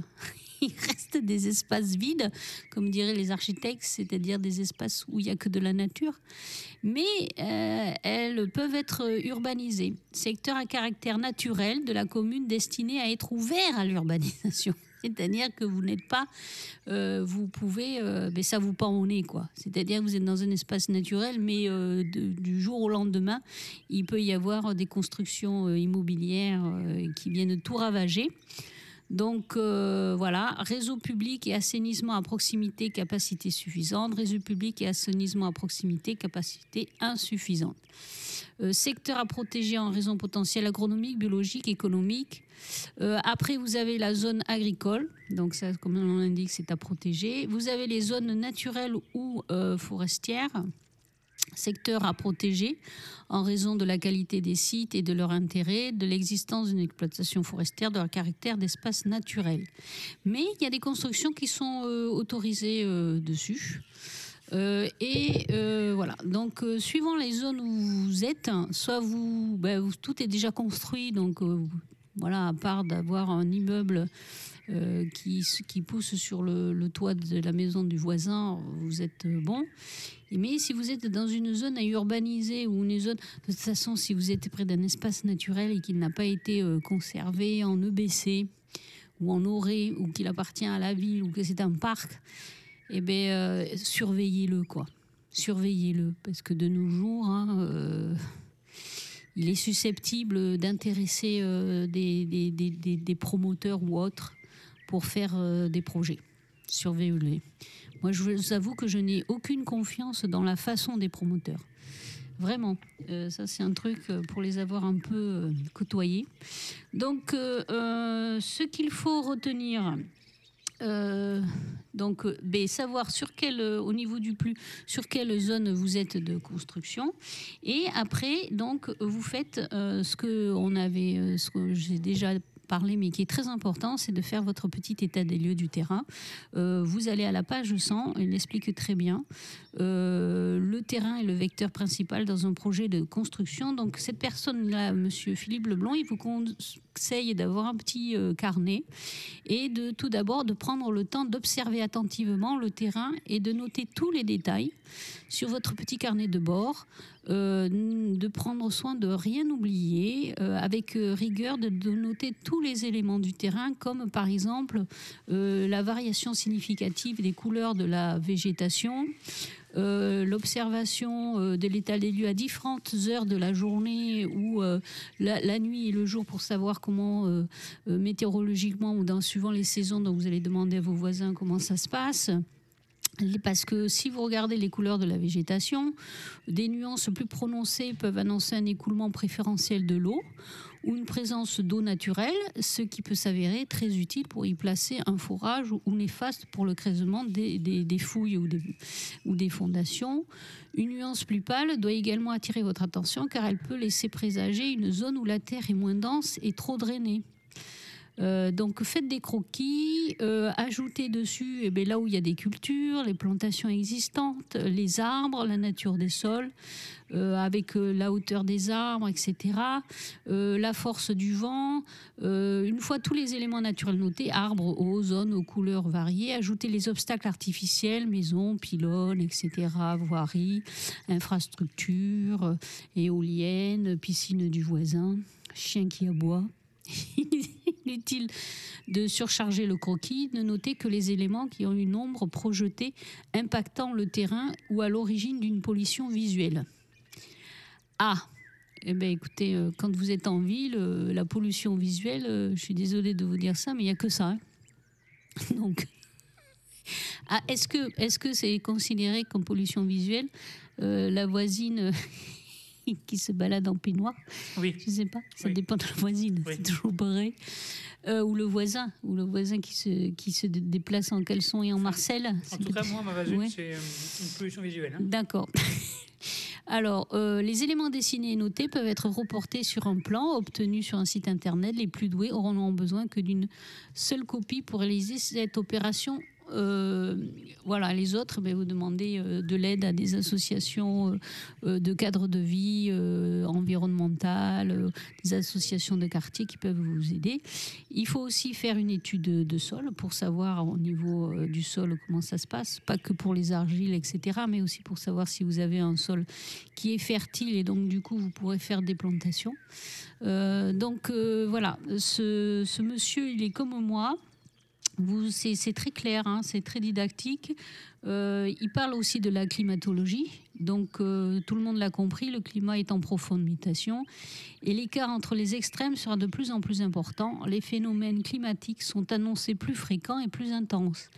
B: il reste des espaces vides, comme diraient les architectes, c'est-à-dire des espaces où il n'y a que de la nature. Mais euh, elles peuvent être urbanisées. Secteur à caractère naturel de la commune destiné à être ouvert à l'urbanisation. C'est-à-dire que vous n'êtes pas, euh, vous pouvez, euh, ben ça vous pend au nez, quoi. C'est-à-dire que vous êtes dans un espace naturel, mais du jour au lendemain, il peut y avoir des constructions immobilières qui viennent tout ravager. Donc euh, voilà, réseau public et assainissement à proximité, capacité suffisante. Réseau public et assainissement à proximité, capacité insuffisante. Euh, secteur à protéger en raison potentielle agronomique, biologique, économique. Euh, après, vous avez la zone agricole, donc ça, comme on l'indique, c'est à protéger. Vous avez les zones naturelles ou forestières, secteur à protéger en raison de la qualité des sites et de leur intérêt, de l'existence d'une exploitation forestière, de leur caractère d'espace naturel. Mais il y a des constructions qui sont euh, autorisées euh, dessus. Euh, et voilà, donc suivant les zones où vous êtes, soit vous, ben, tout est déjà construit, donc Voilà, à part d'avoir un immeuble euh, qui, qui pousse sur le, toit de la maison du voisin, vous êtes euh, bon. Mais si vous êtes dans une zone à urbaniser ou une zone, de toute façon, si vous êtes près d'un espace naturel et qu'il n'a pas été euh, conservé en EBC ou en ORé ou qu'il appartient à la ville ou que c'est un parc, eh bien, surveillez-le, quoi. Surveillez-le, parce que de nos jours, hein, il est susceptible d'intéresser euh, des, promoteurs ou autres pour faire euh, des projets. Surveillez-les. Moi, je vous avoue que je n'ai aucune confiance dans la façon des promoteurs. Vraiment, Euh, ça c'est un truc pour les avoir un peu côtoyés. Donc, ce qu'il faut retenir, euh, donc, ben, savoir sur quel, euh, au niveau du plus, sur quelle zone vous êtes de construction, et après, vous faites euh, ce que on avait, ce que j'ai déjà parlé, mais qui est très important, c'est de faire votre petit état des lieux du terrain. Euh, vous allez à la page 100, il explique très bien. Euh, le terrain est le vecteur principal dans un projet de construction. Donc cette personne-là, Monsieur Philippe Leblond, il vous conseille d'avoir un petit euh, carnet et de tout d'abord de prendre le temps d'observer attentivement le terrain et de noter tous les détails sur votre petit carnet de bord, euh, de prendre soin de rien oublier, euh, avec euh, rigueur de, noter tous les éléments du terrain, comme par exemple la variation significative des couleurs de la végétation, l'observation de l'état des lieux à différentes heures de la journée ou la, nuit et le jour pour savoir comment météorologiquement ou dans suivant les saisons vous allez demander à vos voisins comment ça se passe. Parce que si vous regardez les couleurs de la végétation, des nuances plus prononcées peuvent annoncer un écoulement préférentiel de l'eau ou une présence d'eau naturelle, ce qui peut s'avérer très utile pour y placer un forage ou, néfaste pour le creusement des, fouilles ou des fondations. Une nuance plus pâle doit également attirer votre attention car elle peut laisser présager une zone où la terre est moins dense et trop drainée. Euh, donc faites des croquis, euh, ajoutez dessus eh bien, là où il y a des cultures, les plantations existantes, les arbres, la nature des sols, euh, avec la hauteur des arbres, etc. la force du vent. Une fois tous les éléments naturels notés, arbres, eau, zones aux couleurs variées, ajoutez les obstacles artificiels, maisons, pylônes, etc., voiries, infrastructures, éoliennes, piscine du voisin, chien qui aboie. Inutile de surcharger le croquis, de noter que les éléments qui ont une ombre projetée impactant le terrain ou à l'origine d'une pollution visuelle. Ah, eh ben écoutez, euh, quand vous êtes en ville, euh, la pollution visuelle, euh, je suis désolée de vous dire ça, mais il n'y a que ça. hein. Donc, ah, est-ce que est-ce que c'est considéré comme pollution visuelle? La voisine qui se balade en peignoir
C: Oui.
B: Je sais pas, ça
C: Oui.
B: dépend de la voisine,
C: Oui.
B: c'est toujours pareil. Euh, ou le voisin, ou le voisin qui se qui se dé- déplace en caleçon et en marcel.
C: En tout cas, moi, ma voisine,
B: Ouais.
C: c'est euh, une pollution visuelle. hein.
B: D'accord. Alors, euh, les éléments dessinés et notés peuvent être reportés sur un plan obtenu sur un site internet. Les plus doués auront besoin que d'une seule copie pour réaliser cette opération. Euh, voilà, les autres, ben, vous demandez euh, de l'aide à des associations euh, de cadres de vie environnementales, des associations de quartier qui peuvent vous aider. Il faut aussi faire une étude de, sol pour savoir au niveau du sol comment ça se passe, pas que pour les argiles, etc., mais aussi pour savoir si vous avez un sol qui est fertile et donc du coup vous pourrez faire des plantations. Donc voilà, ce monsieur, il est comme moi. C'est très clair, hein, c'est très didactique. Euh, il parle aussi de la climatologie. Donc euh, tout le monde l'a compris, le climat est en profonde mutation et l'écart entre les extrêmes sera de plus en plus important. Les phénomènes climatiques sont annoncés plus fréquents et plus intenses.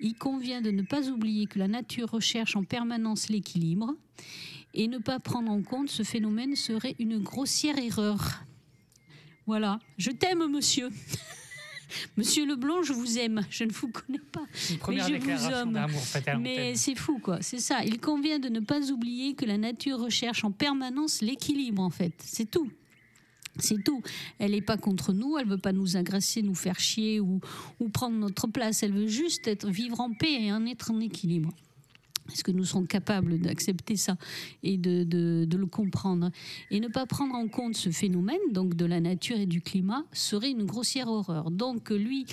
B: Il convient de ne pas oublier que la nature recherche en permanence l'équilibre et ne pas prendre en compte ce phénomène serait une grossière erreur. Voilà, je t'aime monsieur. Monsieur Leblanc, je vous aime. Je ne vous connais pas.
C: Une première
B: je vous aime. Mais c'est fou, quoi. C'est ça. Il convient de ne pas oublier que la nature recherche en permanence l'équilibre, en fait. C'est tout. C'est tout. Elle n'est pas contre nous, elle veut pas nous agresser, nous faire chier ou, ou prendre notre place. Elle veut juste être, vivre en paix et en être en équilibre. Est-ce que nous serons capables d'accepter ça et de, de- de le comprendre Et ne pas prendre en compte ce phénomène, donc de la nature et du climat, serait une grossière horreur. Donc lui,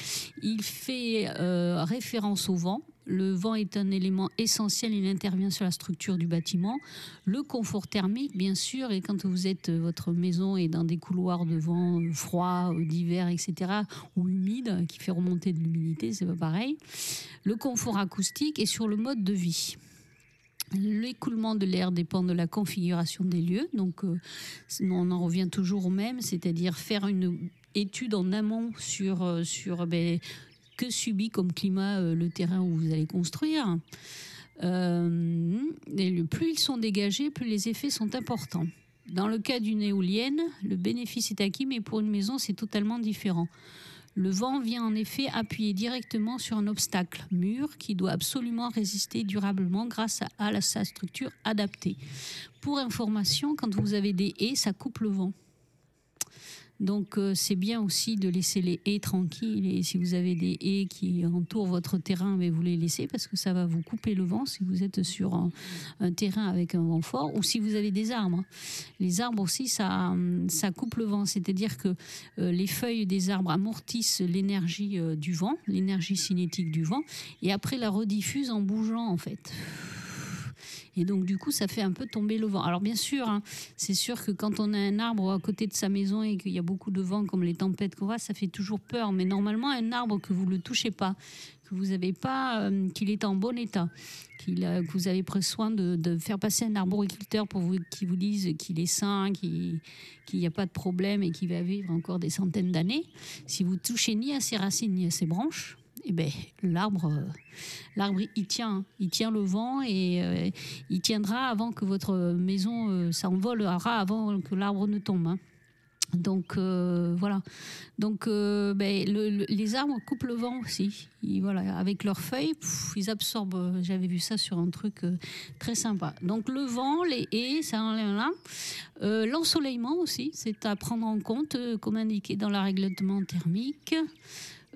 B: il fait euh, référence au vent. Le vent est un élément essentiel, il intervient sur la structure du bâtiment. Le confort thermique, bien sûr, et quand vous êtes, euh, votre maison est dans des couloirs de vent froid, euh, d'hiver, etc., ou humide, qui fait remonter de l'humidité, c'est pas pareil. Le confort acoustique et sur le mode de vie. L'écoulement de l'air dépend de la configuration des lieux. Donc, euh, on en revient toujours au même, c'est-à-dire faire une étude en amont sur, sur ben, que subit comme climat euh, le terrain où vous allez construire. Euh, plus ils sont dégagés, plus les effets sont importants. Dans le cas d'une éolienne, le bénéfice est acquis, mais pour une maison, c'est totalement différent. Le vent vient en effet appuyer directement sur un obstacle, mur, qui doit absolument résister durablement grâce à, sa structure adaptée. Pour information, quand vous avez des haies, ça coupe le vent. Donc euh, c'est bien aussi de laisser les haies tranquilles et si vous avez des haies qui entourent votre terrain, mais vous les laissez parce que ça va vous couper le vent si vous êtes sur un, terrain avec un vent fort ou si vous avez des arbres. Les arbres aussi, ça, ça coupe le vent, c'est-à-dire que euh, les feuilles des arbres amortissent l'énergie euh, du vent, l'énergie cinétique du vent, et après la rediffusent en bougeant en fait. Et donc du coup, ça fait un peu tomber le vent. Alors bien sûr, hein, c'est sûr que quand on a un arbre à côté de sa maison et qu'il y a beaucoup de vent, comme les tempêtes qu'on voit, ça fait toujours peur. Mais normalement, un arbre que vous ne le touchez pas, que vous n'avez pas, euh, qu'il est en bon état, a- que vous avez pris soin de, faire passer un arboriculteur pour vous, qui vous dise qu'il est sain, qu'il qu'il n'y a pas de problème et qu'il va vivre encore des centaines d'années. Si vous touchez ni à ses racines ni à ses branches, eh ben, l'arbre, euh, l'arbre, il tient, hein. il tient le vent et euh, il tiendra avant que votre maison euh, s'envolera avant que l'arbre ne tombe. hein. Donc euh, voilà. Donc ben, le- le- les arbres coupent le vent aussi. Voilà, avec leurs feuilles, ils absorbent. J'avais vu ça sur un truc très sympa. Donc le vent, les haies, ça là. L'ensoleillement aussi, c'est à prendre en compte, comme indiqué dans la règlement thermique.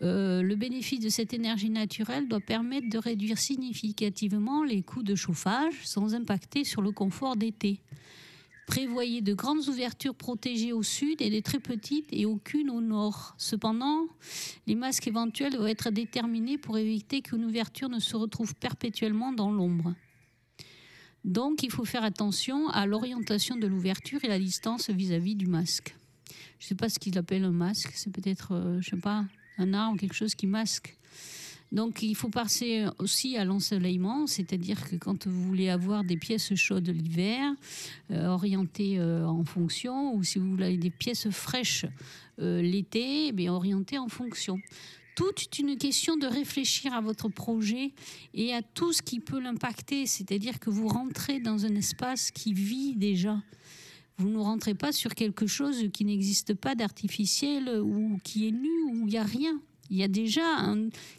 B: Euh, le bénéfice de cette énergie naturelle doit permettre de réduire significativement les coûts de chauffage sans impacter sur le confort d'été. Prévoyez de grandes ouvertures protégées au sud et des très petites et aucune au nord. Cependant, les masques éventuels doivent être déterminés pour éviter qu'une ouverture ne se retrouve perpétuellement dans l'ombre. Donc, il faut faire attention à l'orientation de l'ouverture et la distance vis-à-vis du masque. Je ne sais pas ce qu'ils appellent un masque, c'est peut-être, euh, je sais pas, un arbre, quelque chose qui masque. Donc il faut passer aussi à l'ensoleillement, c'est-à-dire que quand vous voulez avoir des pièces chaudes l'hiver, euh, orientées euh, en fonction, ou si vous voulez des pièces fraîches euh, l'été, eh orientées en fonction. Tout est une question de réfléchir à votre projet et à tout ce qui peut l'impacter, c'est-à-dire que vous rentrez dans un espace qui vit déjà. Vous ne rentrez pas sur quelque chose qui n'existe pas d'artificiel ou qui est nu, où il n'y a rien. Il y a déjà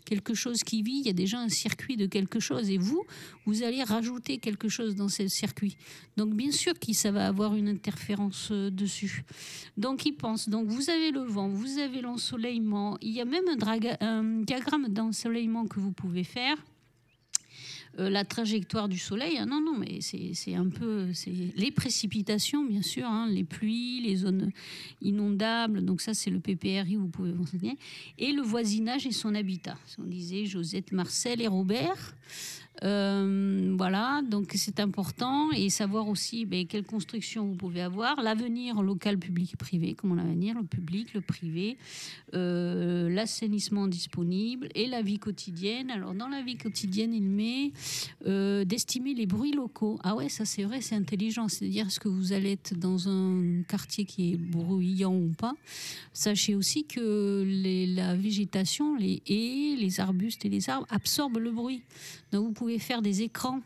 B: quelque chose qui vit, il y a déjà un circuit de quelque chose. Et vous, vous allez rajouter quelque chose dans ce circuit. Donc bien sûr que ça va avoir une interférence euh, dessus. Donc il pense. Donc vous avez le vent, vous avez l'ensoleillement. Il y a même un diagramme d'ensoleillement que vous pouvez faire. Euh, la trajectoire du soleil, ah non, non, mais c'est un peu. Les précipitations, bien sûr, hein, les pluies, les zones inondables, donc ça, c'est le PPRI, vous pouvez vous renseigner. Et le voisinage et son habitat. On disait Josette, Marcel et Robert. Euh, voilà, donc c'est important et savoir aussi ben, quelle construction vous pouvez avoir, l'avenir local, public et privé, comment l'avenir, le public, le privé, euh, l'assainissement disponible et la vie quotidienne. Alors dans la vie quotidienne, il met euh, d'estimer les bruits locaux. Ah ouais, ça c'est vrai, c'est intelligent. C'est-à-dire est-ce que vous allez être dans un quartier qui est bruyant ou pas? Sachez aussi que la végétation, les haies, les arbustes et les arbres absorbent le bruit. Donc vous pouvez faire des écrans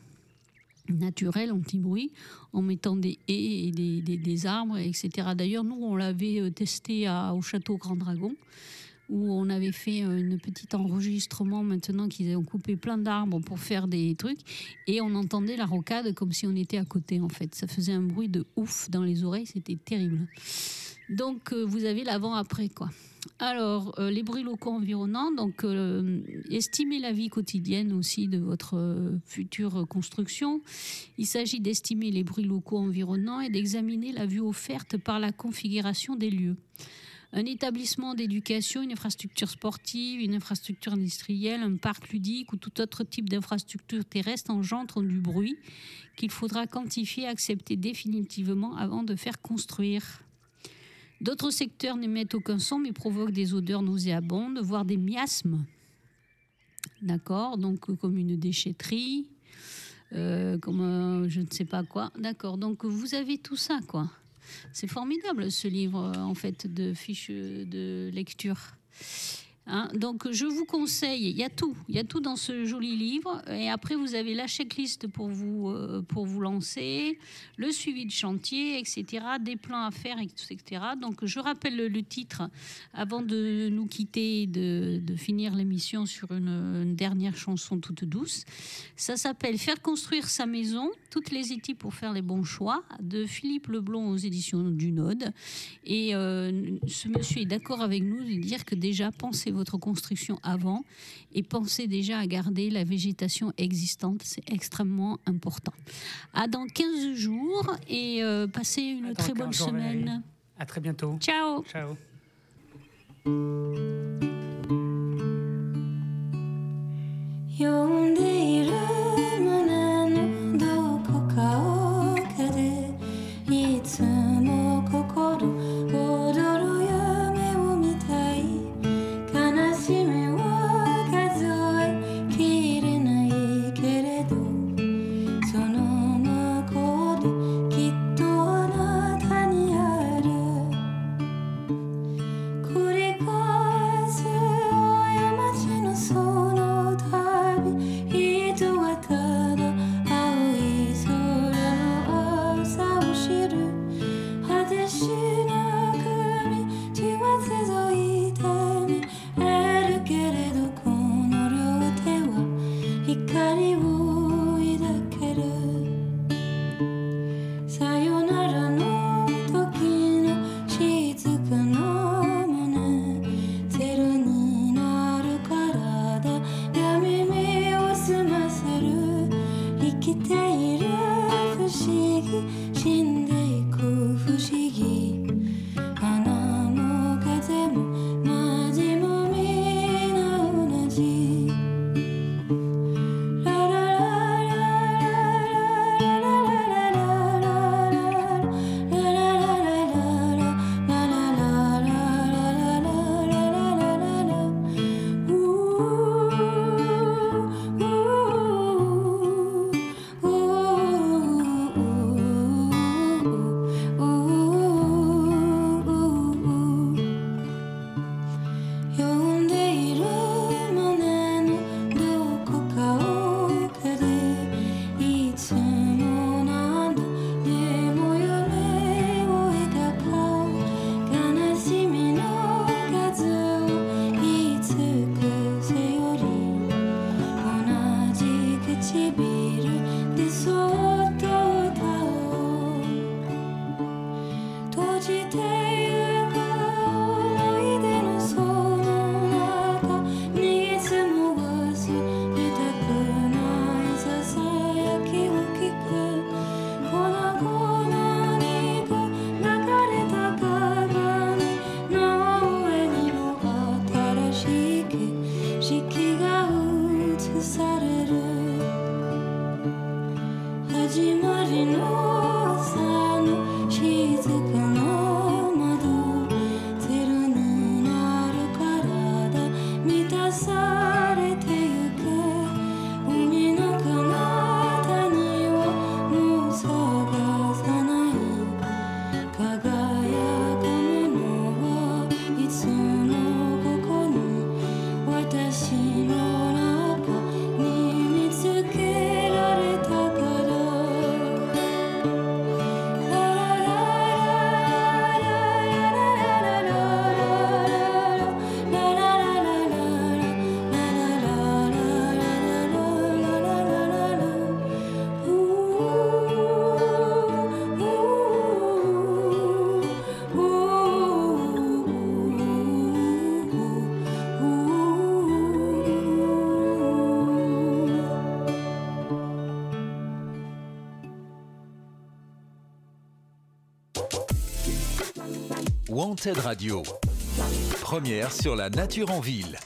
B: naturels anti-bruit en mettant des haies et des, des- des arbres, etc. D'ailleurs, nous, on l'avait euh, testé au château Grand Dragon où on avait fait une petite enregistrement maintenant qu'ils ont coupé plein d'arbres pour faire des trucs et on entendait la rocade comme si on était à côté en fait. Ça faisait un bruit de ouf dans les oreilles, c'était terrible. Donc euh, vous avez l'avant-après quoi. Alors euh, les bruits locaux environnants, donc euh, estimer la vie quotidienne aussi de votre future construction. Il s'agit d'estimer les bruits locaux environnants et d'examiner la vue offerte par la configuration des lieux. Un établissement d'éducation, une infrastructure sportive, une infrastructure industrielle, un parc ludique ou tout autre type d'infrastructure terrestre engendre du bruit qu'il faudra quantifier et accepter définitivement avant de faire construire. D'autres secteurs n'émettent aucun son mais provoquent des odeurs nauséabondes, voire des miasmes. D'accord Donc, euh, comme une déchetterie, euh, comme un je ne sais pas quoi. D'accord. Donc, vous avez tout ça, quoi. C'est formidable ce livre, euh, en fait, de fiches de lecture. Hein, donc je vous conseille, il y a tout, il y a tout dans ce joli livre. Et après vous avez la checklist pour vous euh, pour vous lancer, le suivi de chantier, etc. Des plans à faire, etc. Donc je rappelle le, titre avant de nous quitter, de, de finir l'émission sur une, dernière chanson toute douce. Ça s'appelle Faire construire sa maison, toutes les outils pour faire les bons choix de Philippe Leblond aux éditions du Node. Et euh, ce monsieur est d'accord avec nous de dire que déjà pensez votre construction avant et pensez déjà à garder la végétation existante. C'est extrêmement important. À dans 15 jours et euh, passez une très bonne
C: 15 jours, Valérie.
B: semaine.
C: À très bientôt.
B: Ciao
C: Ciao.
H: 呼
A: Radio. Première sur la nature en ville.